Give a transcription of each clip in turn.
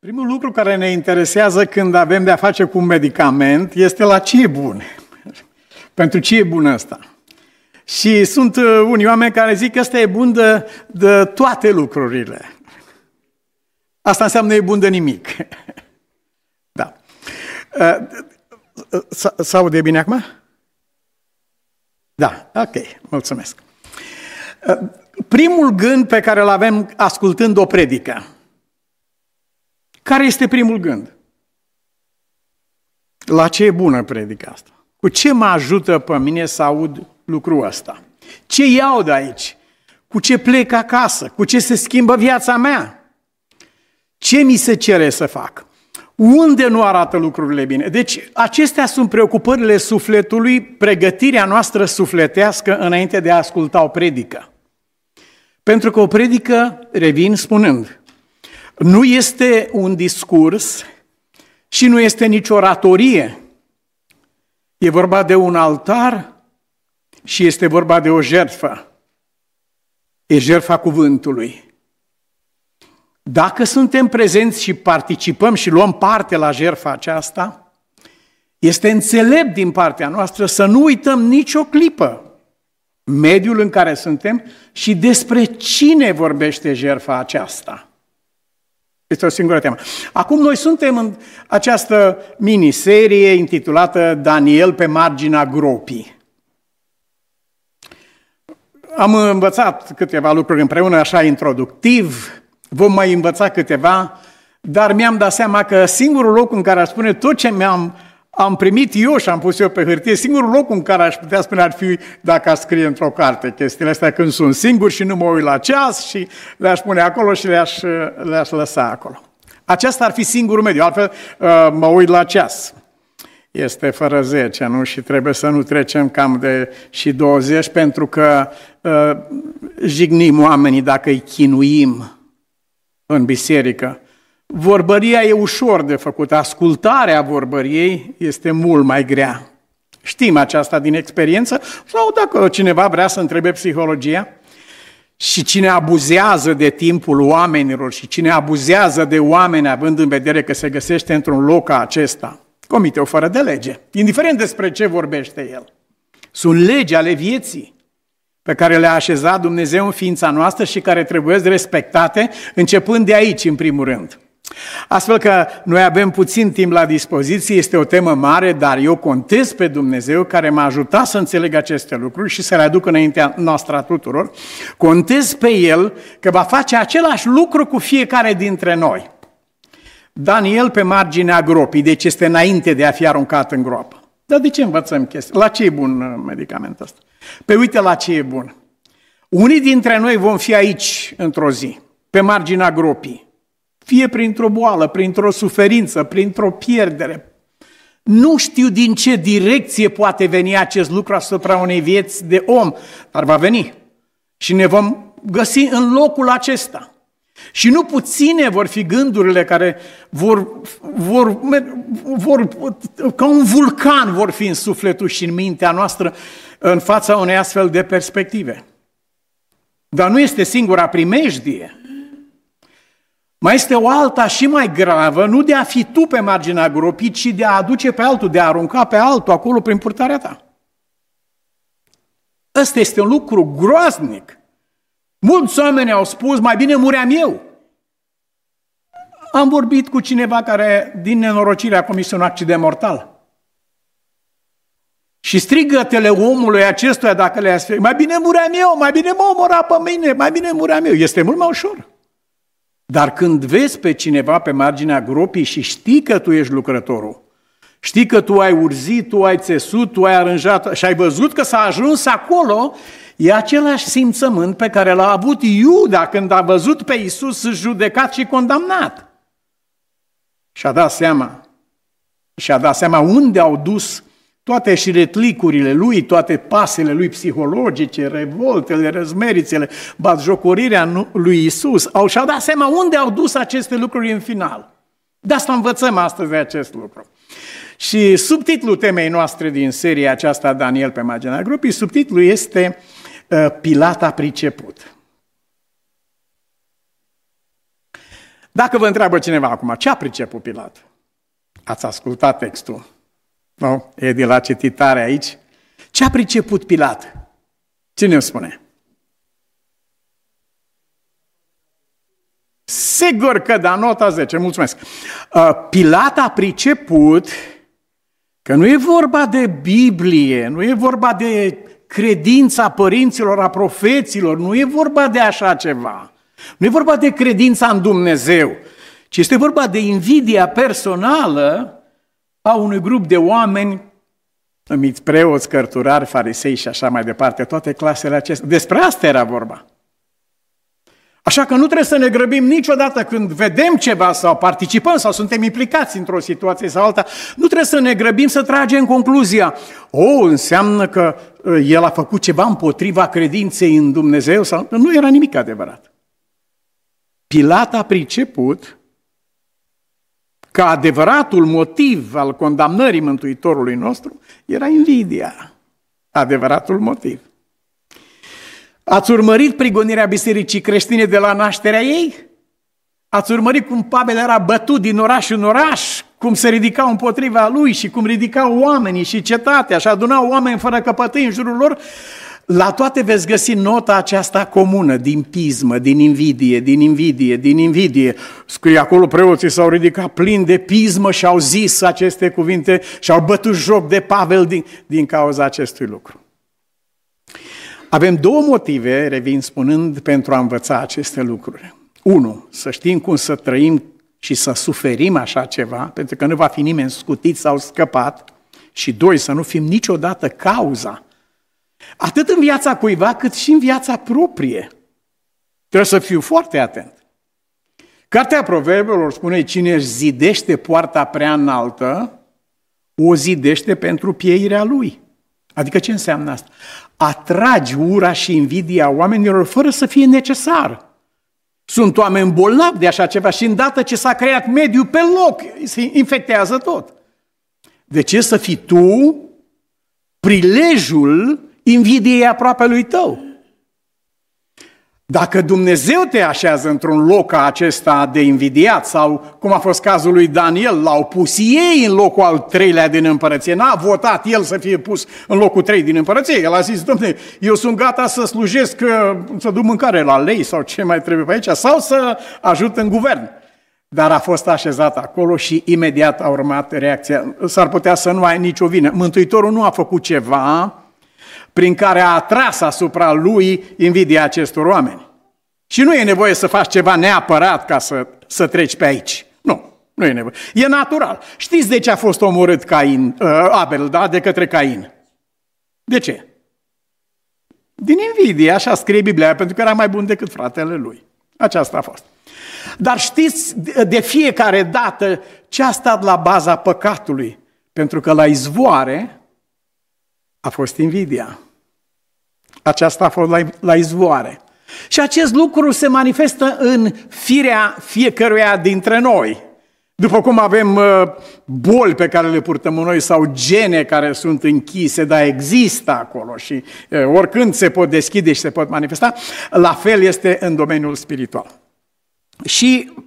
Primul lucru care ne interesează când avem de-a face cu un medicament este la ce e bun. Pentru ce e bun ăsta? Și sunt uh, unii oameni care zic că ăsta e bun de, de toate lucrurile. Asta înseamnă e bun de nimic. Da. Uh, s-aude bine acum? Da, ok, mulțumesc. Uh, primul gând pe care îl avem ascultând o predică. Care este primul gând? La ce e bună predica asta? Cu ce mă ajută pe mine să aud lucrul ăsta? Ce iau de aici? Cu ce plec acasă? Cu ce se schimbă viața mea? Ce mi se cere să fac? Unde nu arată lucrurile bine? Deci, acestea sunt preocupările sufletului, pregătirea noastră sufletească înainte de a asculta o predică. Pentru că o predică, revin spunând, nu este un discurs și nu este nici oratorie. E vorba de un altar și este vorba de o jertfă. E jertfa cuvântului. Dacă suntem prezenți și participăm și luăm parte la jertfa aceasta, este înțelept din partea noastră să nu uităm nicio clipă mediul în care suntem și despre cine vorbește jertfa aceasta. Este o singură temă. Acum noi suntem în această miniserie intitulată Daniel pe marginea gropii. Am învățat câteva lucruri împreună, așa introductiv, vom mai învăța câteva, dar mi-am dat seama că singurul loc în care aș spune tot ce mi-am am primit eu și am pus eu pe hârtie, singurul loc în care aș putea spune ar fi dacă aș scrie într-o carte chestiile astea când sunt singur și nu mă uit la ceas și le-aș pune acolo și le-aș, le-aș lăsa acolo. Aceasta ar fi singurul mediu, altfel uh, mă uit la ceas. Este fără 10, nu? Și trebuie să nu trecem cam de și 20 pentru că uh, jignim oamenii dacă îi chinuim în biserică. Vorbăria e ușor de făcut, ascultarea vorbăriei este mult mai grea. Știm aceasta din experiență sau dacă cineva vrea să întrebe psihologia, și cine abuzează de timpul oamenilor și cine abuzează de oameni având în vedere că se găsește într-un loc ca acesta, comite o fără de lege, indiferent despre ce vorbește el. Sunt legi ale vieții pe care le-a așezat Dumnezeu în ființa noastră și care trebuie respectate începând de aici, în primul rând. Astfel că noi avem puțin timp la dispoziție, este o temă mare, dar eu contez pe Dumnezeu care m-a ajutat să înțeleg aceste lucruri și să le aduc înaintea noastră a tuturor. Contez pe El că va face același lucru cu fiecare dintre noi. Daniel pe marginea gropii, deci este înainte de a fi aruncat în groapă. Dar de ce învățăm chestia? La ce e bun uh, medicamentul ăsta? Pe uite la ce e bun. Unii dintre noi vom fi aici într-o zi, pe marginea gropii fie printr-o boală, printr-o suferință, printr-o pierdere. Nu știu din ce direcție poate veni acest lucru asupra unei vieți de om, dar va veni. Și ne vom găsi în locul acesta. Și nu puține vor fi gândurile care vor, vor, vor, ca un vulcan vor fi în sufletul și în mintea noastră în fața unei astfel de perspective. Dar nu este singura primejdie. Mai este o alta și mai gravă, nu de a fi tu pe marginea gropii, ci de a aduce pe altul, de a arunca pe altul acolo prin purtarea ta. Ăsta este un lucru groaznic. Mulți oameni au spus, mai bine muream eu. Am vorbit cu cineva care, din nenorocire, a comis un accident mortal. Și strigătele omului acestuia, dacă le-a spus, mai bine muream eu, mai bine mă omora pe mine, mai bine muream eu. Este mult mai ușor. Dar când vezi pe cineva pe marginea gropii și știi că tu ești lucrătorul, știi că tu ai urzit, tu ai țesut, tu ai aranjat și ai văzut că s-a ajuns acolo, e același simțământ pe care l-a avut Iuda când a văzut pe Isus judecat și condamnat. Și-a dat seama, și-a dat seama unde au dus toate șiretlicurile lui, toate pasele lui psihologice, revoltele, răzmerițele, batjocorirea lui Isus, au și-au dat seama unde au dus aceste lucruri în final. De asta învățăm astăzi acest lucru. Și subtitlul temei noastre din seria aceasta, Daniel pe marginea grupii, subtitlul este uh, Pilat a priceput. Dacă vă întreabă cineva acum, ce a priceput Pilat? Ați ascultat textul. Nu? E de la cititare aici. Ce a priceput Pilat? Cine îmi spune? Sigur că da, nota 10, mulțumesc. Uh, Pilat a priceput că nu e vorba de Biblie, nu e vorba de credința părinților, a profeților, nu e vorba de așa ceva. Nu e vorba de credința în Dumnezeu, ci este vorba de invidia personală a unui grup de oameni numiți preoți, cărturari, farisei și așa mai departe, toate clasele acestea. Despre asta era vorba. Așa că nu trebuie să ne grăbim niciodată când vedem ceva sau participăm sau suntem implicați într-o situație sau alta, nu trebuie să ne grăbim să tragem concluzia. O, înseamnă că ă, el a făcut ceva împotriva credinței în Dumnezeu sau nu era nimic adevărat. Pilat a priceput că adevăratul motiv al condamnării Mântuitorului nostru era invidia. Adevăratul motiv. Ați urmărit prigonirea bisericii creștine de la nașterea ei? Ați urmărit cum Pavel era bătut din oraș în oraș, cum se ridicau împotriva lui și cum ridicau oamenii și cetatea și adunau oameni fără căpătâi în jurul lor? La toate veți găsi nota aceasta comună, din pismă, din invidie, din invidie, din invidie. Scrie acolo, preoții s-au ridicat plini de pismă și au zis aceste cuvinte și au bătut joc de Pavel din, din cauza acestui lucru. Avem două motive, revin spunând, pentru a învăța aceste lucruri. Unu, să știm cum să trăim și să suferim așa ceva, pentru că nu va fi nimeni scutit sau scăpat. Și doi, să nu fim niciodată cauza. Atât în viața cuiva, cât și în viața proprie. Trebuie să fiu foarte atent. Cartea Proverbelor spune, cine își zidește poarta prea înaltă, o zidește pentru pieirea lui. Adică ce înseamnă asta? Atragi ura și invidia oamenilor fără să fie necesar. Sunt oameni bolnavi de așa ceva și îndată ce s-a creat mediul pe loc, se infectează tot. De ce să fii tu prilejul invidiei aproape lui tău? Dacă Dumnezeu te așează într-un loc ca acesta de invidiat sau cum a fost cazul lui Daniel, l-au pus ei în locul al treilea din împărăție, n-a votat el să fie pus în locul trei din împărăție, el a zis, domne, eu sunt gata să slujesc, uh, să duc mâncare la lei sau ce mai trebuie pe aici, sau să ajut în guvern. Dar a fost așezat acolo și imediat a urmat reacția. S-ar putea să nu ai nicio vină. Mântuitorul nu a făcut ceva prin care a atras asupra lui invidia acestor oameni. Și nu e nevoie să faci ceva neapărat ca să, să treci pe aici. Nu, nu e nevoie. E natural. Știți de ce a fost omorât Cain, uh, Abel, da, de către Cain? De ce? Din invidie, așa scrie Biblia, pentru că era mai bun decât fratele lui. Aceasta a fost. Dar știți de fiecare dată ce a stat la baza păcatului? Pentru că la izvoare a fost invidia. Aceasta a fost la, la izvoare. Și acest lucru se manifestă în firea fiecăruia dintre noi. După cum avem uh, boli pe care le purtăm noi sau gene care sunt închise, dar există acolo și uh, oricând se pot deschide și se pot manifesta, la fel este în domeniul spiritual. Și uh,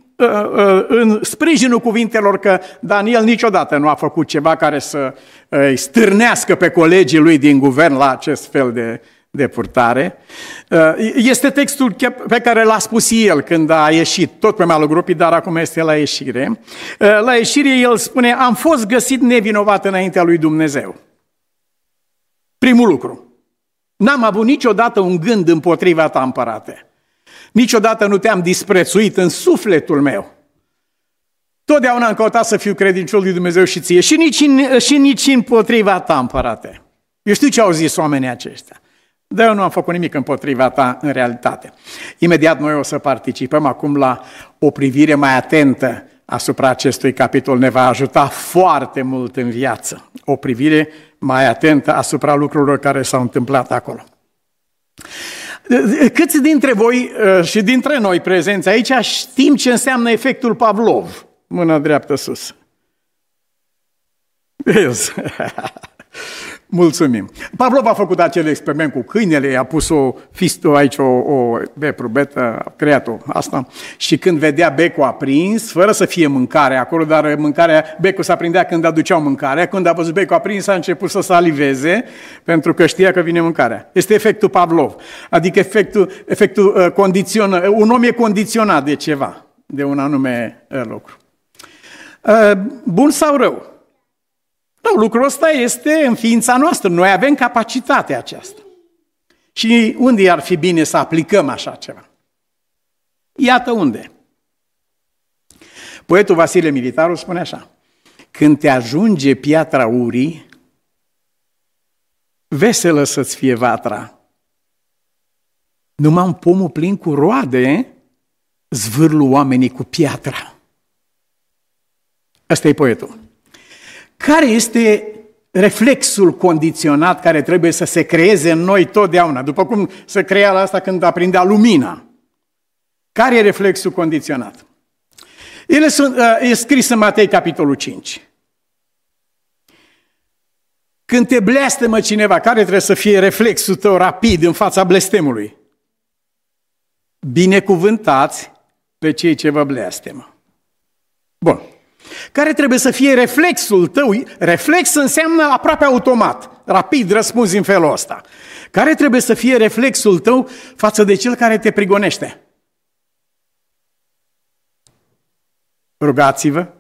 în sprijinul cuvintelor că Daniel niciodată nu a făcut ceva care să îi stârnească pe colegii lui din guvern la acest fel de, de purtare. Uh, este textul pe care l-a spus el când a ieșit, tot pe malul grupii, dar acum este la ieșire. Uh, la ieșire el spune, am fost găsit nevinovat înaintea lui Dumnezeu. Primul lucru. N-am avut niciodată un gând împotriva ta, împărate. Niciodată nu te-am disprețuit în sufletul meu. Totdeauna am căutat să fiu credincios lui Dumnezeu și ție și nici, și nici împotriva ta, împărate. Eu știu ce au zis oamenii aceștia. Dar eu nu am făcut nimic împotriva ta în realitate. Imediat noi o să participăm acum la o privire mai atentă asupra acestui capitol. Ne va ajuta foarte mult în viață. O privire mai atentă asupra lucrurilor care s-au întâmplat acolo. Câți dintre voi uh, și dintre noi prezenți aici știm ce înseamnă efectul Pavlov? Mâna dreaptă sus. Mulțumim. Pavlov a făcut acel experiment cu câinele, a pus o fistă aici, o, o bepru, betă, a creat-o asta și când vedea becul aprins, fără să fie mâncare acolo, dar mâncarea, becul s-a prindea când aduceau mâncarea, când a văzut becul aprins a început să saliveze pentru că știa că vine mâncarea. Este efectul Pavlov, adică efectul, efectul uh, condiționă, un om e condiționat de ceva, de un anume uh, lucru. Uh, bun sau rău? Nu, lucrul ăsta este în ființa noastră. Noi avem capacitatea aceasta. Și unde ar fi bine să aplicăm așa ceva? Iată unde. Poetul Vasile Militaru spune așa, când te ajunge piatra urii, veselă să-ți fie vatra. Numai un pomul plin cu roade, zvârlu oamenii cu piatra. Asta e poetul. Care este reflexul condiționat care trebuie să se creeze în noi totdeauna, după cum se crea la asta când aprindea lumina? Care e reflexul condiționat? El uh, e scris în Matei, capitolul 5. Când te blestemă cineva, care trebuie să fie reflexul tău rapid în fața blestemului? Binecuvântați pe cei ce vă blestemă. Bun. Care trebuie să fie reflexul tău. Reflex înseamnă aproape automat. Rapid răspunzi în felul ăsta. Care trebuie să fie reflexul tău față de cel care te prigonește? Rugați-vă.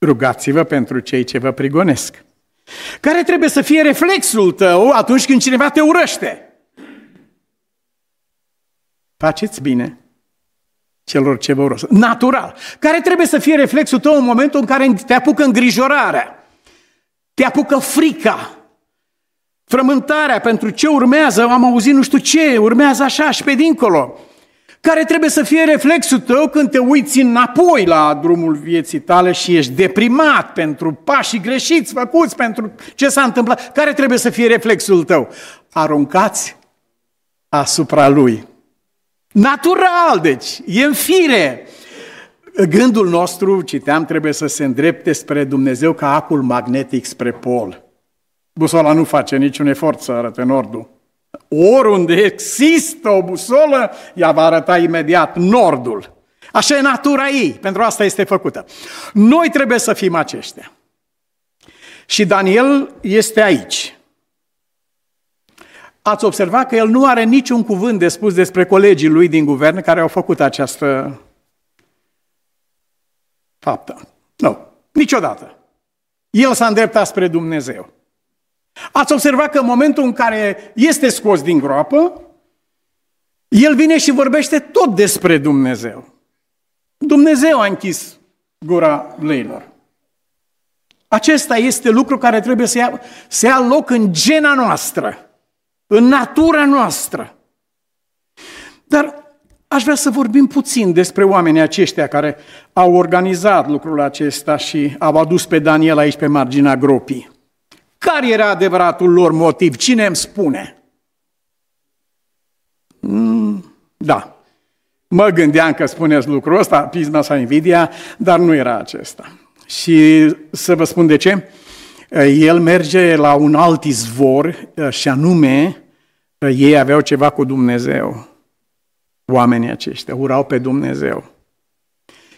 Rugați-vă pentru cei ce vă prigonesc. Care trebuie să fie reflexul tău atunci când cineva te urăște? Faceți bine celor ce vă urăsc. Natural. Care trebuie să fie reflexul tău în momentul în care te apucă îngrijorarea, te apucă frica, frământarea pentru ce urmează, am auzit nu știu ce, urmează așa și pe dincolo. Care trebuie să fie reflexul tău când te uiți înapoi la drumul vieții tale și ești deprimat pentru pașii greșiți făcuți, pentru ce s-a întâmplat. Care trebuie să fie reflexul tău? Aruncați asupra lui Natural, deci, e în fire. Gândul nostru, citeam, trebuie să se îndrepte spre Dumnezeu ca acul magnetic spre pol. Busola nu face niciun efort să arate nordul. Oriunde există o busolă, ea va arăta imediat nordul. Așa e natura ei, pentru asta este făcută. Noi trebuie să fim aceștia. Și Daniel este aici. Ați observat că el nu are niciun cuvânt de spus despre colegii lui din guvern care au făcut această faptă. Nu, niciodată. El s-a îndreptat spre Dumnezeu. Ați observat că în momentul în care este scos din groapă, el vine și vorbește tot despre Dumnezeu. Dumnezeu a închis gura leilor. Acesta este lucru care trebuie să ia, să ia loc în gena noastră în natura noastră. Dar aș vrea să vorbim puțin despre oamenii aceștia care au organizat lucrul acesta și au adus pe Daniel aici pe marginea gropii. Care era adevăratul lor motiv? Cine îmi spune? Mm, da. Mă gândeam că spuneți lucrul ăsta, pisma sau invidia, dar nu era acesta. Și să vă spun de ce. El merge la un alt izvor și anume ei aveau ceva cu Dumnezeu. Oamenii aceștia urau pe Dumnezeu.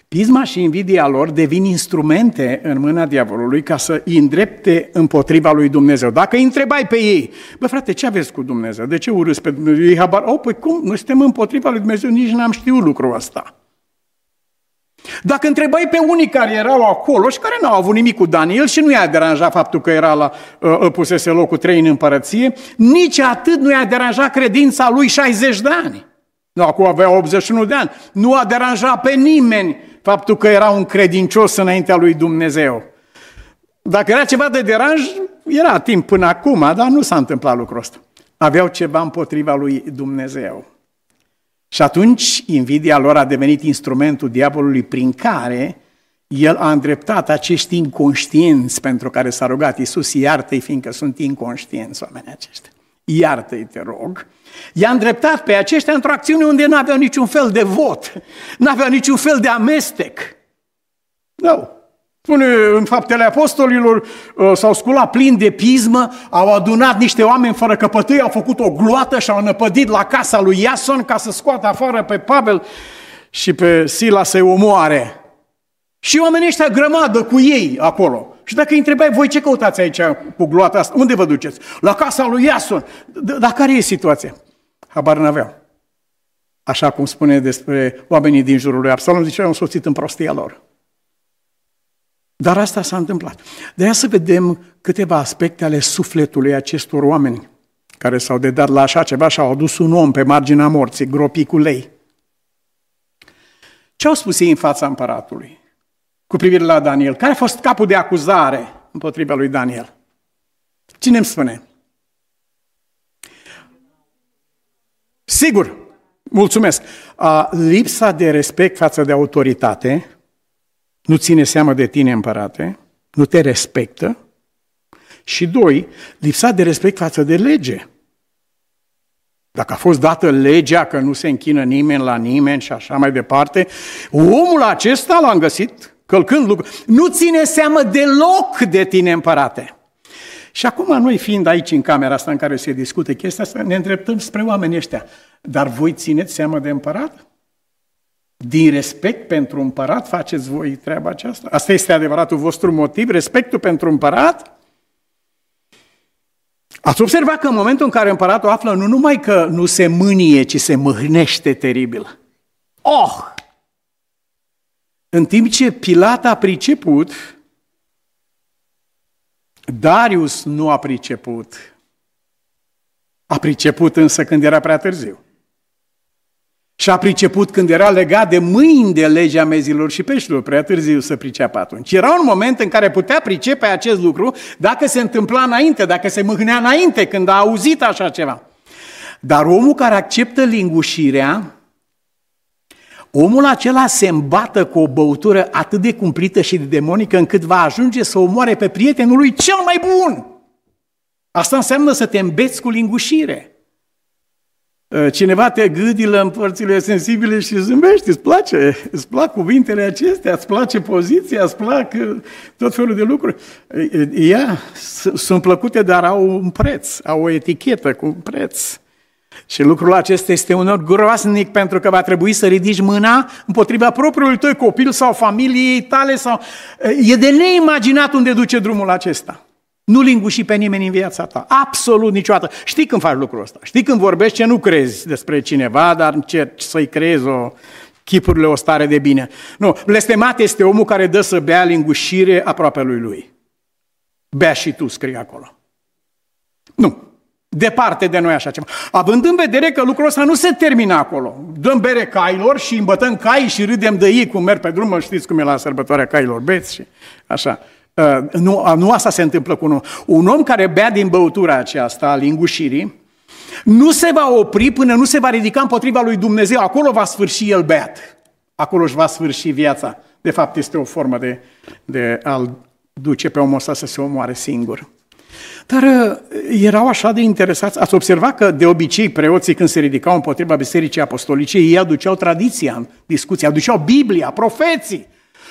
Pisma și invidia lor devin instrumente în mâna diavolului ca să îi îndrepte împotriva lui Dumnezeu. Dacă îi întrebai pe ei, bă frate, ce aveți cu Dumnezeu? De ce urâți pe Dumnezeu? Ei habar, oh, păi cum? Noi suntem împotriva lui Dumnezeu, nici n-am știut lucrul ăsta. Dacă întrebai pe unii care erau acolo și care n-au avut nimic cu Daniel și nu i-a deranjat faptul că era la, uh, pusese locul 3 în împărăție, nici atât nu i-a deranjat credința lui 60 de ani. Nu, acum avea 81 de ani. Nu a deranjat pe nimeni faptul că era un credincios înaintea lui Dumnezeu. Dacă era ceva de deranj, era timp până acum, dar nu s-a întâmplat lucrul ăsta. Aveau ceva împotriva lui Dumnezeu. Și atunci invidia lor a devenit instrumentul diavolului prin care el a îndreptat acești inconștienți pentru care s-a rugat Iisus, iartă-i fiindcă sunt inconștienți oamenii aceștia. Iartă-i, te rog. I-a îndreptat pe aceștia într-o acțiune unde nu aveau niciun fel de vot, nu aveau niciun fel de amestec. Nu. Spune în faptele apostolilor, uh, s-au sculat plin de pismă, au adunat niște oameni fără căpătâi, au făcut o gloată și au năpădit la casa lui Iason ca să scoată afară pe Pavel și pe Sila să-i omoare. Și oamenii ăștia grămadă cu ei acolo. Și dacă îi întrebai, voi ce căutați aici cu gloata asta? Unde vă duceți? La casa lui Iason. Dar care e situația? Habar n-aveau. Așa cum spune despre oamenii din jurul lui Absalom, zice, au însoțit în prostia lor. Dar asta s-a întâmplat. De aia să vedem câteva aspecte ale sufletului acestor oameni care s-au dedat la așa ceva și au adus un om pe marginea morții, gropi cu lei. Ce au spus ei în fața împăratului cu privire la Daniel? Care a fost capul de acuzare împotriva lui Daniel? Cine îmi spune? Sigur, mulțumesc. A, lipsa de respect față de autoritate nu ține seamă de tine, împărate, nu te respectă. Și doi, lipsa de respect față de lege. Dacă a fost dată legea că nu se închină nimeni la nimeni și așa mai departe, omul acesta l-am găsit călcând lucruri. Nu ține seamă deloc de tine, împărate. Și acum noi fiind aici în camera asta în care se discute chestia asta, ne îndreptăm spre oamenii ăștia. Dar voi țineți seamă de împărat? Din respect pentru împărat faceți voi treaba aceasta? Asta este adevăratul vostru motiv, respectul pentru împărat? Ați observat că în momentul în care împăratul află nu numai că nu se mânie, ci se mâhnește teribil. Oh! În timp ce Pilat a priceput, Darius nu a priceput. A priceput însă când era prea târziu. Și a priceput când era legat de mâini de legea mezilor și peștilor, prea târziu să priceapă atunci. Era un moment în care putea pricepe acest lucru dacă se întâmpla înainte, dacă se mâhnea înainte, când a auzit așa ceva. Dar omul care acceptă lingușirea, omul acela se îmbată cu o băutură atât de cumplită și de demonică încât va ajunge să omoare pe prietenul lui cel mai bun. Asta înseamnă să te îmbeți cu lingușire. Uh, cineva te gâdilă în părțile sensibile și zâmbești, îți place, îți plac cuvintele acestea, îți place poziția, îți plac uh, tot felul de lucruri. Ea sunt plăcute, dar au un preț, au o etichetă cu un preț. Și lucrul acesta este unor groasnic pentru că va trebui să ridici mâna împotriva propriului tău copil sau familiei tale. sau uh, E de neimaginat unde duce drumul acesta. Nu linguși pe nimeni în viața ta. Absolut niciodată. Știi când faci lucrul ăsta. Știi când vorbești ce nu crezi despre cineva, dar încerci să-i crezi o, chipurile o stare de bine. Nu, blestemat este omul care dă să bea lingușire aproape lui lui. Bea și tu, scrie acolo. Nu. Departe de noi așa ceva. Având în vedere că lucrul ăsta nu se termină acolo. Dăm bere cailor și îmbătăm cai și râdem de ei cum merg pe drum, știți cum e la sărbătoarea cailor beți și așa. Uh, nu, nu asta se întâmplă cu un om. Un om care bea din băutura aceasta a lingușirii, nu se va opri până nu se va ridica împotriva lui Dumnezeu. Acolo va sfârși el beat. Acolo își va sfârși viața. De fapt, este o formă de, de a-l duce pe omul ăsta să se omoare singur. Dar uh, erau așa de interesați. Ați observat că de obicei preoții când se ridicau împotriva bisericii apostolice, ei aduceau tradiția în discuție, aduceau Biblia, profeții.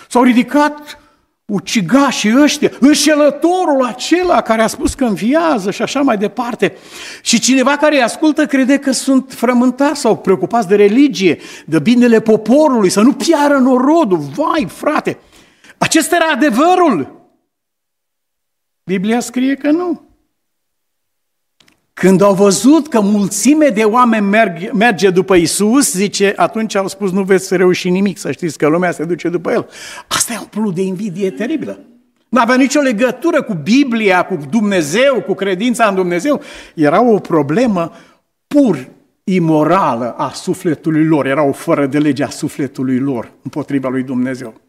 S-au ridicat ucigașii ăștia, înșelătorul acela care a spus că înviază și așa mai departe. Și cineva care îi ascultă crede că sunt frământați sau preocupați de religie, de binele poporului, să nu piară norodul. Vai, frate! Acesta era adevărul. Biblia scrie că nu. Când au văzut că mulțime de oameni merg, merge după Isus, zice, atunci au spus, nu veți reuși nimic, să știți că lumea se duce după El. Asta e un plut de invidie teribilă. Nu avea nicio legătură cu Biblia, cu Dumnezeu, cu credința în Dumnezeu. Era o problemă pur imorală a sufletului lor. Era o fără de lege a sufletului lor împotriva lui Dumnezeu.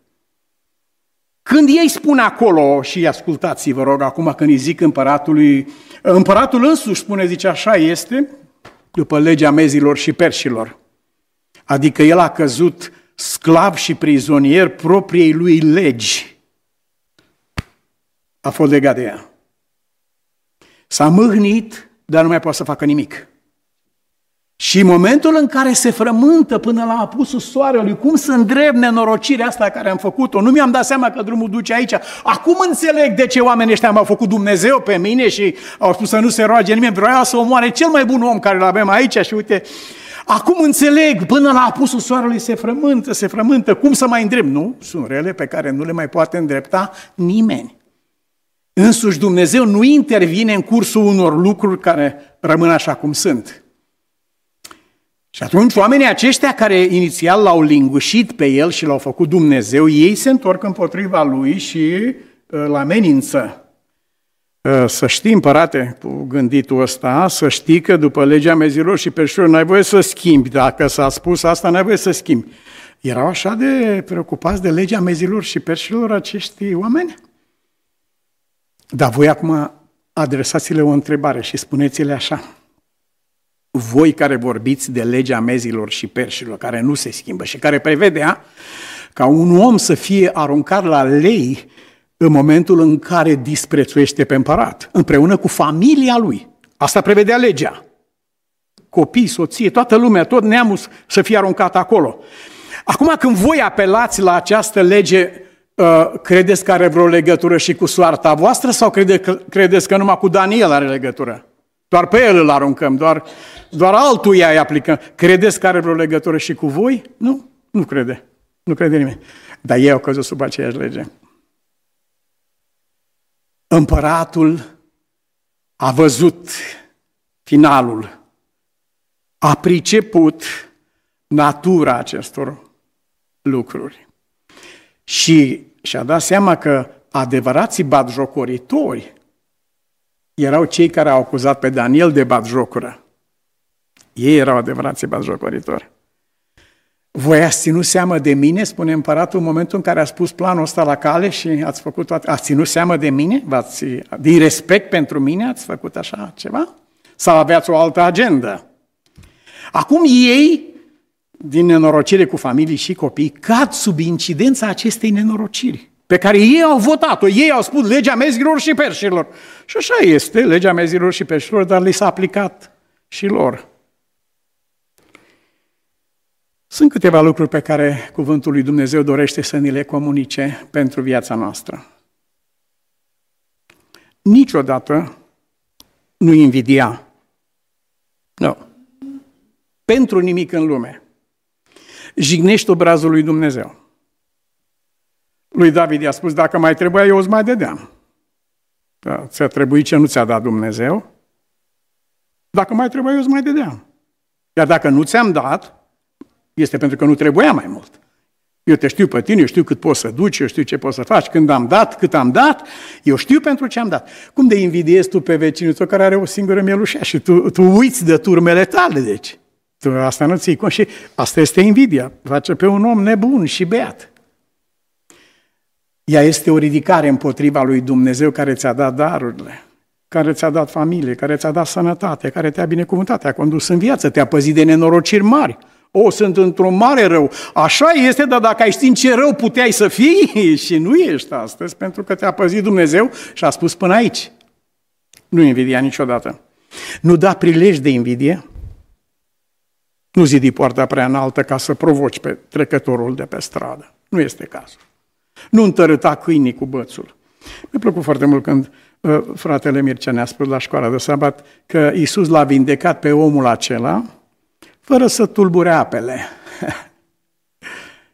Când ei spun acolo, și ascultați vă rog acum când îi zic împăratului, împăratul însuși spune, zice, așa este, după legea mezilor și perșilor. Adică el a căzut sclav și prizonier propriei lui legi. A fost legat de ea. S-a mâhnit, dar nu mai poate să facă nimic. Și în momentul în care se frământă până la apusul soarelui, cum să îndrept nenorocirea asta care am făcut-o? Nu mi-am dat seama că drumul duce aici. Acum înțeleg de ce oamenii ăștia m-au făcut Dumnezeu pe mine și au spus să nu se roage nimeni. Vreau să omoare cel mai bun om care îl avem aici și uite, acum înțeleg, până la apusul soarelui se frământă, se frământă. Cum să mai îndrept? Nu, sunt rele pe care nu le mai poate îndrepta nimeni. Însuși Dumnezeu nu intervine în cursul unor lucruri care rămân așa cum sunt. Și atunci oamenii aceștia care inițial l-au lingușit pe el și l-au făcut Dumnezeu, ei se întorc împotriva lui și uh, îl amenință. Uh, să știi, împărate, cu gânditul ăsta, să știi că după legea mezilor și peșilor n-ai voie să schimbi. Dacă s-a spus asta, n-ai voie să schimbi. Erau așa de preocupați de legea mezilor și perșilor acești oameni? Dar voi acum adresați-le o întrebare și spuneți-le așa voi care vorbiți de legea mezilor și perșilor, care nu se schimbă și care prevedea ca un om să fie aruncat la lei în momentul în care disprețuiește pe împărat, împreună cu familia lui. Asta prevedea legea. Copii, soție, toată lumea, tot neamul să fie aruncat acolo. Acum când voi apelați la această lege, uh, credeți că are vreo legătură și cu soarta voastră sau credeți că numai cu Daniel are legătură? Doar pe el îl aruncăm, doar, doar altuia îi aplicăm. Credeți că are vreo legătură și cu voi? Nu, nu crede. Nu crede nimeni. Dar ei au căzut sub aceeași lege. Împăratul a văzut finalul, a priceput natura acestor lucruri și și-a dat seama că adevărații batjocoritori erau cei care au acuzat pe Daniel de batjocură. Ei erau adevărații batjocoritori. Voi ați ținut seamă de mine, spune împăratul, în momentul în care a spus planul ăsta la cale și ați făcut toate... Ați ținut seamă de mine? V-ați, din respect pentru mine ați făcut așa ceva? Sau aveați o altă agendă? Acum ei, din nenorocire cu familii și copii, cad sub incidența acestei nenorociri pe care ei au votat-o. Ei au spus legea mezilor și perșilor. Și așa este, legea mezilor și perșilor, dar li s-a aplicat și lor. Sunt câteva lucruri pe care Cuvântul lui Dumnezeu dorește să ni le comunice pentru viața noastră. Niciodată nu invidia. Nu. Pentru nimic în lume. Jignești obrazul lui Dumnezeu. Lui David i-a spus, dacă mai trebuia, eu îți mai dădeam. Da, ți-a trebuit ce nu ți-a dat Dumnezeu? Dacă mai trebuia, eu îți mai dădeam. Iar dacă nu ți-am dat, este pentru că nu trebuia mai mult. Eu te știu pe tine, eu știu cât poți să duci, eu știu ce poți să faci, când am dat, cât am dat, eu știu pentru ce am dat. Cum de invidiezi tu pe vecinul tău care are o singură mielușea și tu, tu uiți de turmele tale, deci. Tu asta nu ții Și asta este invidia. Face pe un om nebun și beat. Ea este o ridicare împotriva lui Dumnezeu care ți-a dat darurile, care ți-a dat familie, care ți-a dat sănătate, care te-a binecuvântat, te-a condus în viață, te-a păzit de nenorociri mari. O, sunt într-un mare rău. Așa este, dar dacă ai ști în ce rău puteai să fii și nu ești astăzi, pentru că te-a păzit Dumnezeu și a spus până aici. Nu invidia niciodată. Nu da prilej de invidie, nu zidi poarta prea înaltă ca să provoci pe trecătorul de pe stradă. Nu este cazul. Nu întărâta câinii cu bățul. Mi-a plăcut foarte mult când uh, fratele Mircea ne-a spus la școala de sabat că Iisus l-a vindecat pe omul acela fără să tulbure apele.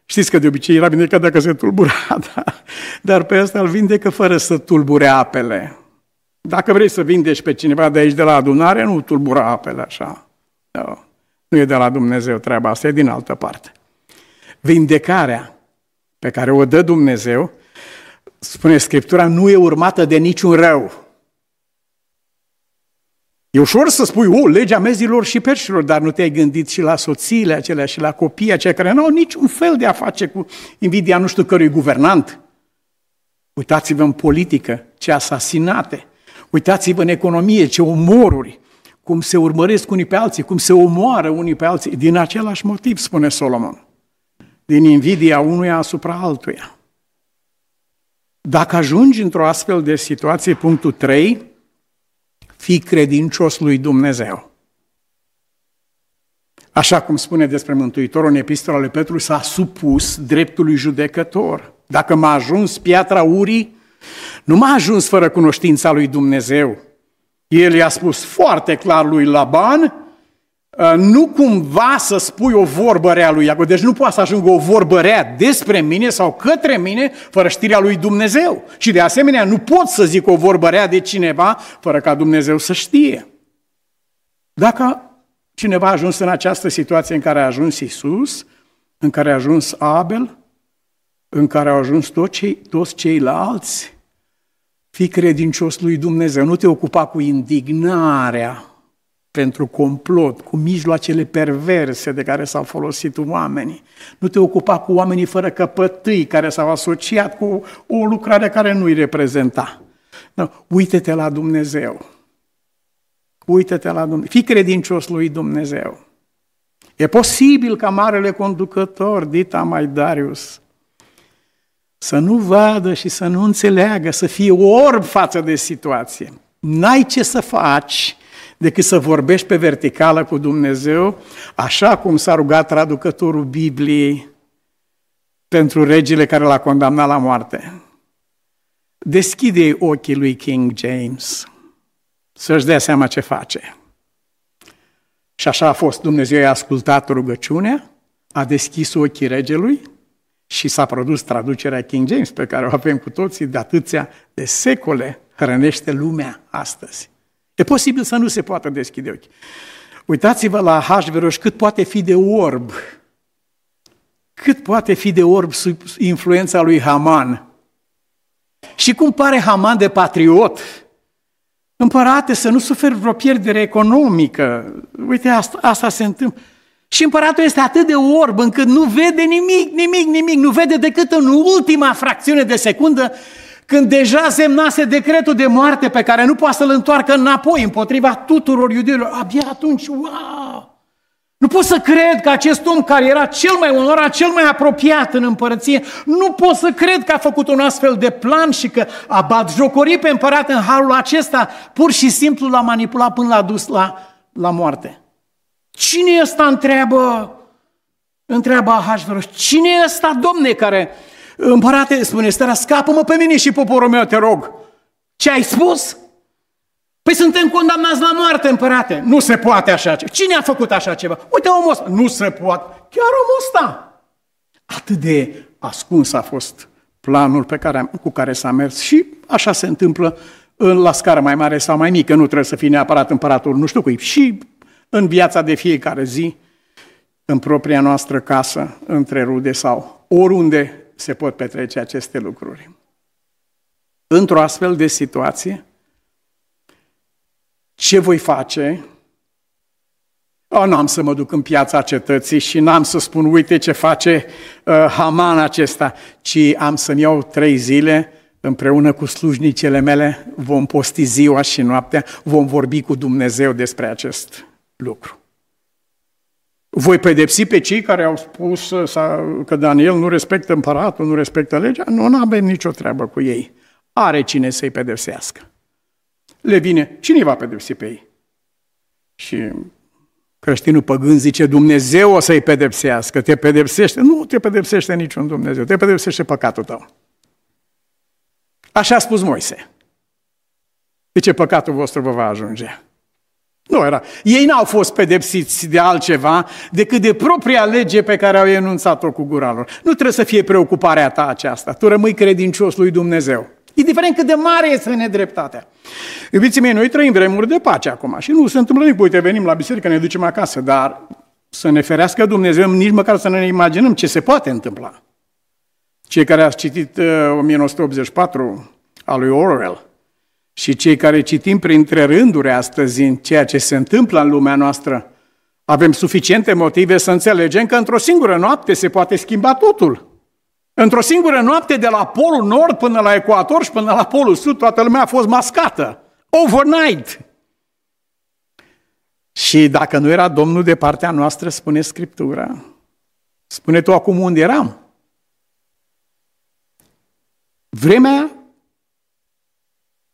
Știți că de obicei era vindecat dacă se tulbura, da? dar pe ăsta îl vindecă fără să tulbure apele. Dacă vrei să vindești pe cineva de aici de la adunare, nu tulbura apele așa. No. Nu e de la Dumnezeu treaba asta, e din altă parte. Vindecarea pe care o dă Dumnezeu, spune Scriptura, nu e urmată de niciun rău. E ușor să spui, o, legea mezilor și perșilor, dar nu te-ai gândit și la soțiile acelea și la copiii aceia care nu au niciun fel de a face cu invidia nu știu cărui guvernant. Uitați-vă în politică, ce asasinate. Uitați-vă în economie, ce omoruri. Cum se urmăresc unii pe alții, cum se omoară unii pe alții. Din același motiv, spune Solomon din invidia unuia asupra altuia. Dacă ajungi într-o astfel de situație, punctul 3, fii credincios lui Dumnezeu. așa cum spune despre Mântuitorul în epistola lui Petru, s-a supus dreptului judecător. Dacă m-a ajuns piatra urii, nu m-a ajuns fără cunoștința lui Dumnezeu. El i-a spus foarte clar lui Laban, ă, nu cumva să spui o vorbă rea lui Iacov, deci nu poate să ajungă o vorbă rea despre mine sau către mine fără știrea lui Dumnezeu. Și de asemenea nu pot să zic o vorbă rea de cineva fără ca Dumnezeu să știe. Dacă cineva a ajuns în această situație în care a ajuns Isus, în care a ajuns Abel, în care au ajuns toți, cei, toți ceilalți, fii credincios lui Dumnezeu, nu te ocupa cu indignarea pentru complot, cu mijloacele perverse de care s-au folosit oamenii. Nu te ocupa cu oamenii fără căpătâi care s-au asociat cu o lucrare care nu-i reprezenta. No, uite-te la Dumnezeu. Uită-te la Dumnezeu. Fii credincios lui Dumnezeu. E posibil ca marele conducător, Dita Maidarius, să nu vadă și să nu înțeleagă, să fie orb față de situație. N-ai ce să faci decât să vorbești pe verticală cu Dumnezeu, așa cum s-a rugat traducătorul Bibliei pentru regele care l-a condamnat la moarte. Deschide ochii lui King James să-și dea seama ce face. Și așa a fost. Dumnezeu i-a ascultat rugăciunea, a deschis ochii regelui și s-a produs traducerea King James, pe care o avem cu toții de atâția de secole, hrănește lumea astăzi. E posibil să nu se poată deschide ochii. Uitați-vă la Hashverosh cât poate fi de orb. Cât poate fi de orb sub influența lui Haman. Și cum pare Haman de patriot, Împărate, să nu suferi vreo pierdere economică. Uite, asta, asta se întâmplă. Și împăratul este atât de orb încât nu vede nimic, nimic, nimic. Nu vede decât în ultima fracțiune de secundă când deja semnase decretul de moarte pe care nu poate să-l întoarcă înapoi împotriva tuturor iudeilor. Abia atunci, wow! Nu pot să cred că acest om care era cel mai onorat, cel mai apropiat în împărăție, nu pot să cred că a făcut un astfel de plan și că a bat jocorii pe împărat în halul acesta, pur și simplu l-a manipulat până l-a dus la, la moarte. Cine e ăsta, întreabă, întreabă Ahasveros, cine e ăsta, domne, care, împărate, spune stăra, scapă-mă pe mine și poporul meu, te rog. Ce ai spus? Păi suntem condamnați la moarte, împărate. Nu se poate așa ceva. Cine a făcut așa ceva? Uite omul ăsta. Nu se poate. Chiar omul ăsta. Atât de ascuns a fost planul pe care, cu care s-a mers și așa se întâmplă la scară mai mare sau mai mică. Nu trebuie să fie neapărat împăratul nu știu cui. Și în viața de fiecare zi, în propria noastră casă, între rude sau oriunde se pot petrece aceste lucruri. Într-o astfel de situație, ce voi face? O, n-am să mă duc în piața cetății și n-am să spun, uite ce face uh, Haman acesta, ci am să-mi iau trei zile împreună cu slujnicele mele, vom posti ziua și noaptea, vom vorbi cu Dumnezeu despre acest lucru. Voi pedepsi pe cei care au spus uh, că Daniel nu respectă împăratul, nu respectă legea? Nu, nu avem nicio treabă cu ei. Are cine să-i pedepsească le vine, cine va pedepsi pe ei? Și creștinul păgân zice, Dumnezeu o să-i pedepsească, te pedepsește. Nu te pedepsește niciun Dumnezeu, te pedepsește păcatul tău. Așa a spus Moise. De ce păcatul vostru vă va ajunge? Nu era. Ei n-au fost pedepsiți de altceva decât de propria lege pe care au enunțat-o cu gura lor. Nu trebuie să fie preocuparea ta aceasta. Tu rămâi credincios lui Dumnezeu. Indiferent cât de mare este nedreptatea. Iubiții mei, noi trăim vremuri de pace acum și nu se întâmplă nimic. Uite, venim la biserică, ne ducem acasă, dar să ne ferească Dumnezeu, nici măcar să ne imaginăm ce se poate întâmpla. Cei care ați citit uh, 1984 al lui Orwell și cei care citim printre rânduri astăzi în ceea ce se întâmplă în lumea noastră, avem suficiente motive să înțelegem că într-o singură noapte se poate schimba totul. Într-o singură noapte, de la polul nord până la ecuator și până la polul sud, toată lumea a fost mascată. Overnight! Și dacă nu era Domnul de partea noastră, spune Scriptura, spune tu acum unde eram. Vremea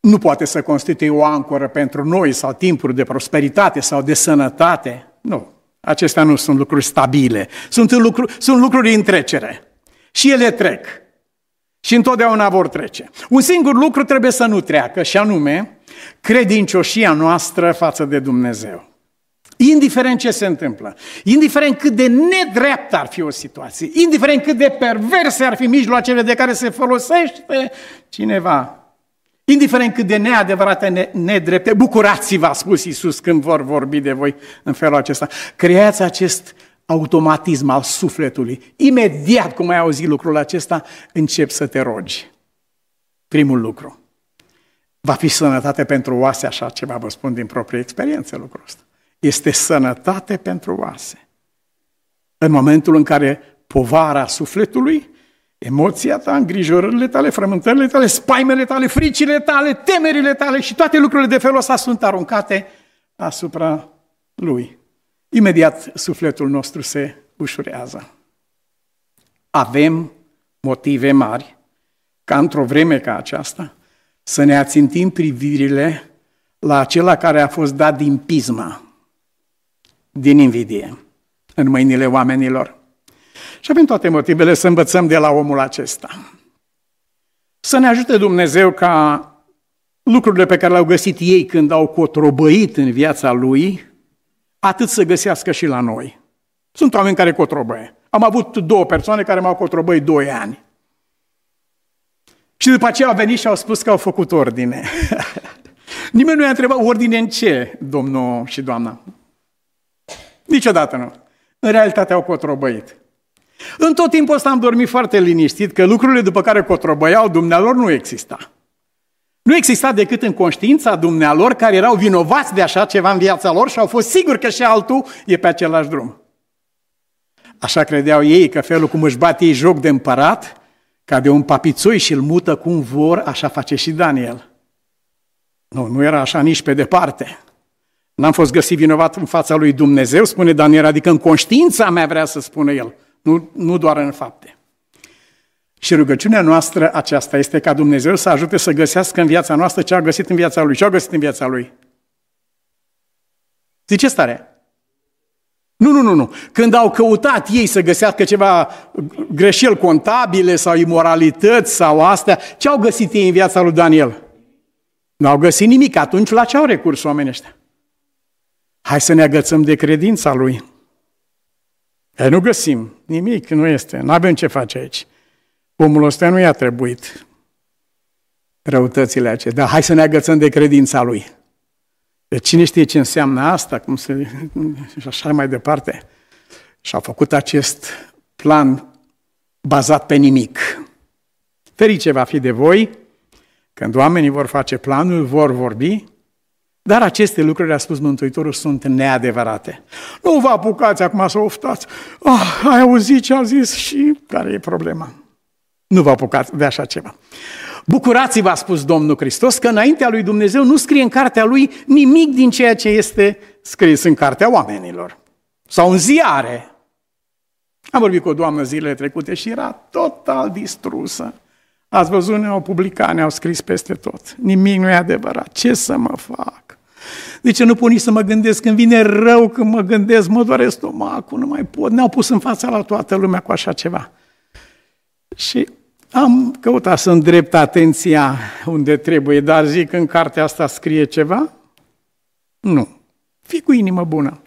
nu poate să constituie o ancoră pentru noi sau timpuri de prosperitate sau de sănătate. Nu. Acestea nu sunt lucruri stabile, sunt lucruri, sunt lucruri în trecere. Și ele trec. Și întotdeauna vor trece. Un singur lucru trebuie să nu treacă, și anume credincioșia noastră față de Dumnezeu. Indiferent ce se întâmplă, indiferent cât de nedreaptă ar fi o situație, indiferent cât de perverse ar fi mijloacele de care se folosește cineva, indiferent cât de neadevărate, nedrepte, bucurați-vă, a spus Iisus când vor vorbi de voi în felul acesta. Creați acest automatism al sufletului. Imediat cum ai auzit lucrul acesta, încep să te rogi. Primul lucru. Va fi sănătate pentru oase, așa ceva vă spun din proprie experiență lucrul ăsta. Este sănătate pentru oase. În momentul în care povara sufletului, emoția ta, îngrijorările tale, frământările tale, spaimele tale, fricile tale, temerile tale și toate lucrurile de felul ăsta sunt aruncate asupra lui imediat sufletul nostru se ușurează. Avem motive mari ca într-o vreme ca aceasta să ne ațintim privirile la acela care a fost dat din pismă, din invidie, în mâinile oamenilor. Și avem toate motivele să învățăm de la omul acesta. Să ne ajute Dumnezeu ca lucrurile pe care le-au găsit ei când au cotrobăit în viața lui, atât să găsească și la noi. Sunt oameni care cotrobăie. Am avut două persoane care m-au cotrobăit doi ani. Și după aceea au venit și au spus că au făcut ordine. Nimeni nu i-a întrebat ordine în ce, domnul și doamna. Niciodată nu. În realitate au cotrobăit. În tot timpul ăsta am dormit foarte liniștit că lucrurile după care cotrobăiau dumnealor nu exista. Nu exista decât în conștiința dumnealor care erau vinovați de așa ceva în viața lor și au fost siguri că și altul e pe același drum. Așa credeau ei că felul cum își bate ei joc de împărat, ca de un papițoi și îl mută cum vor, așa face și Daniel. Nu, nu era așa nici pe departe. N-am fost găsit vinovat în fața lui Dumnezeu, spune Daniel, adică în conștiința mea vrea să spună el, nu, nu doar în fapte. Și rugăciunea noastră aceasta este ca Dumnezeu să ajute să găsească în viața noastră ce a găsit în viața Lui. Ce a găsit în viața Lui? Zice stare. Nu, nu, nu, nu. Când au căutat ei să găsească ceva greșeli contabile sau imoralități sau astea, ce au găsit ei în viața lui Daniel? Nu au găsit nimic. Atunci la ce au recurs oamenii ăștia? Hai să ne agățăm de credința lui. Ei, nu găsim nimic, nu este. Nu avem ce face aici. Omul ăsta nu i-a trebuit răutățile acestea. Dar hai să ne agățăm de credința lui. De cine știe ce înseamnă asta, cum se, și așa mai departe. Și a făcut acest plan bazat pe nimic. Ferice va fi de voi când oamenii vor face planul, vor vorbi, dar aceste lucruri, a spus Mântuitorul, sunt neadevărate. Nu vă apucați acum să oftați. Ah, ai auzit ce a zis și care e problema? Nu vă apucați de așa ceva. Bucurați-vă, a spus Domnul Hristos, că înaintea lui Dumnezeu nu scrie în cartea lui nimic din ceea ce este scris în cartea oamenilor. Sau în ziare. Am vorbit cu o doamnă zilele trecute și era total distrusă. Ați văzut, ne-au publicat, ne-au scris peste tot. Nimic nu e adevărat. Ce să mă fac? De ce nu pot nici să mă gândesc? Când vine rău, când mă gândesc, mă doare stomacul, nu mai pot. Ne-au pus în fața la toată lumea cu așa ceva. Și am căutat să îndrept atenția unde trebuie, dar zic în cartea asta scrie ceva? Nu. Fii cu inimă bună.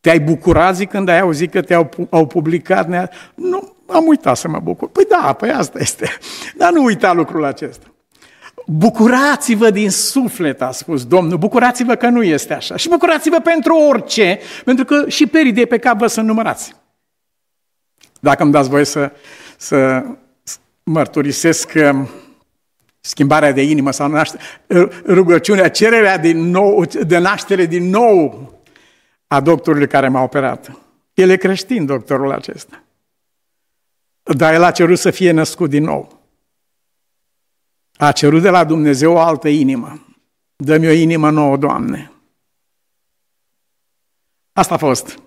Te-ai bucurat zi când ai auzit că te-au au publicat? Ne nu, am uitat să mă bucur. Păi da, păi asta este. Dar nu uita lucrul acesta. Bucurați-vă din suflet, a spus Domnul, bucurați-vă că nu este așa. Și bucurați-vă pentru orice, pentru că și perii de pe cap vă sunt numărați. Dacă îmi dați voie să să mărturisesc um, schimbarea de inimă sau naște, rugăciunea, cererea din nou, de naștere din nou a doctorului care m-a operat. El e creștin, doctorul acesta. Dar el a cerut să fie născut din nou. A cerut de la Dumnezeu o altă inimă. Dă-mi o inimă nouă, Doamne. Asta a fost.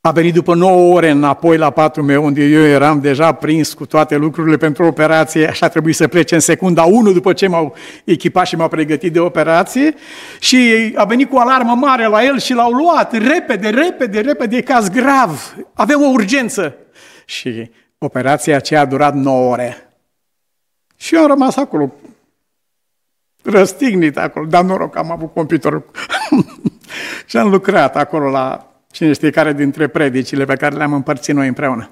A venit după 9 ore înapoi la patul meu, unde eu eram deja prins cu toate lucrurile pentru operație, așa trebuie să plece în secunda 1 după ce m-au echipat și m-au pregătit de operație și a venit cu alarmă mare la el și l-au luat repede, repede, repede, e caz grav, avem o urgență. Și operația aceea a durat 9 ore. Și eu am rămas acolo, răstignit acolo, dar noroc că am avut computerul. și am lucrat acolo la cine știe care dintre predicile pe care le-am împărțit noi împreună.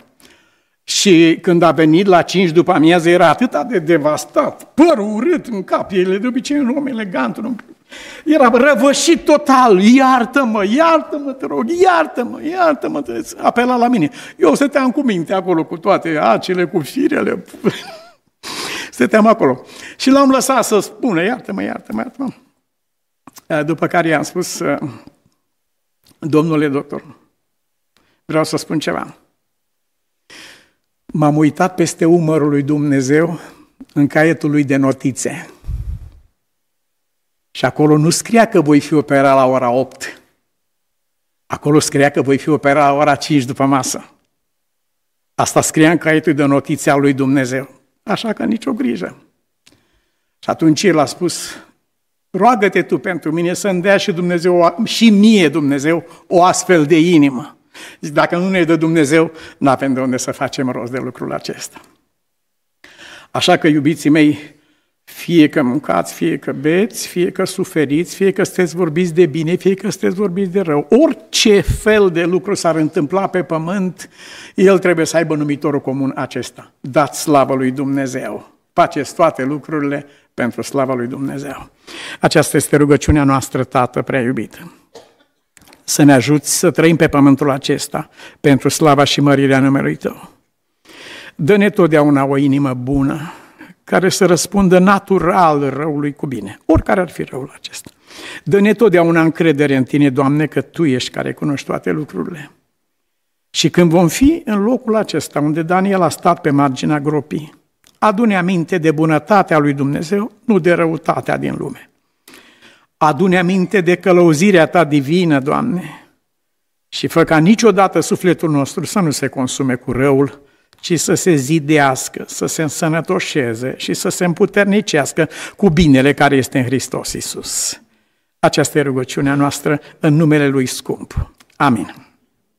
Și când a venit la 5 după amiază, era atât de devastat, părul urât în cap, el de obicei un om elegant, un om... era răvășit total, iartă-mă, iartă-mă, te rog, iartă-mă, iartă-mă, apela la mine. Eu stăteam cu minte acolo, cu toate acele, cu firele, stăteam acolo. Și l-am lăsat să spună, iartă-mă, iartă-mă, iartă-mă. După care i-am spus, Domnule doctor, vreau să spun ceva. M-am uitat peste umărul lui Dumnezeu în caietul lui de notițe. Și acolo nu scria că voi fi operat la ora 8. Acolo scria că voi fi operat la ora 5 după masă. Asta scria în caietul de notițe al lui Dumnezeu. Așa că nicio grijă. Și atunci el a spus, roagă-te tu pentru mine să-mi dea și Dumnezeu, și mie Dumnezeu, o astfel de inimă. Zic, dacă nu ne dă Dumnezeu, nu avem de unde să facem rost de lucrul acesta. Așa că, iubiții mei, fie că mâncați, fie că beți, fie că suferiți, fie că sunteți vorbiți de bine, fie că sunteți vorbiți de rău, orice fel de lucru s-ar întâmpla pe pământ, el trebuie să aibă numitorul comun acesta. Dați slavă lui Dumnezeu. Faceți toate lucrurile pentru slava lui Dumnezeu. Aceasta este rugăciunea noastră, Tată prea iubită. Să ne ajuți să trăim pe pământul acesta pentru slava și mărirea numelui Tău. Dă-ne totdeauna o inimă bună, care să răspundă natural răului cu bine, oricare ar fi răul acesta. Dă-ne totdeauna încredere în Tine, Doamne, că Tu ești care cunoști toate lucrurile. Și când vom fi în locul acesta, unde Daniel a stat pe marginea gropii, adune aminte de bunătatea lui Dumnezeu, nu de răutatea din lume. Adune aminte de călăuzirea ta divină, Doamne, și fă ca niciodată sufletul nostru să nu se consume cu răul, ci să se zidească, să se însănătoșeze și să se împuternicească cu binele care este în Hristos Isus. Aceasta e rugăciunea noastră în numele Lui scump. Amin.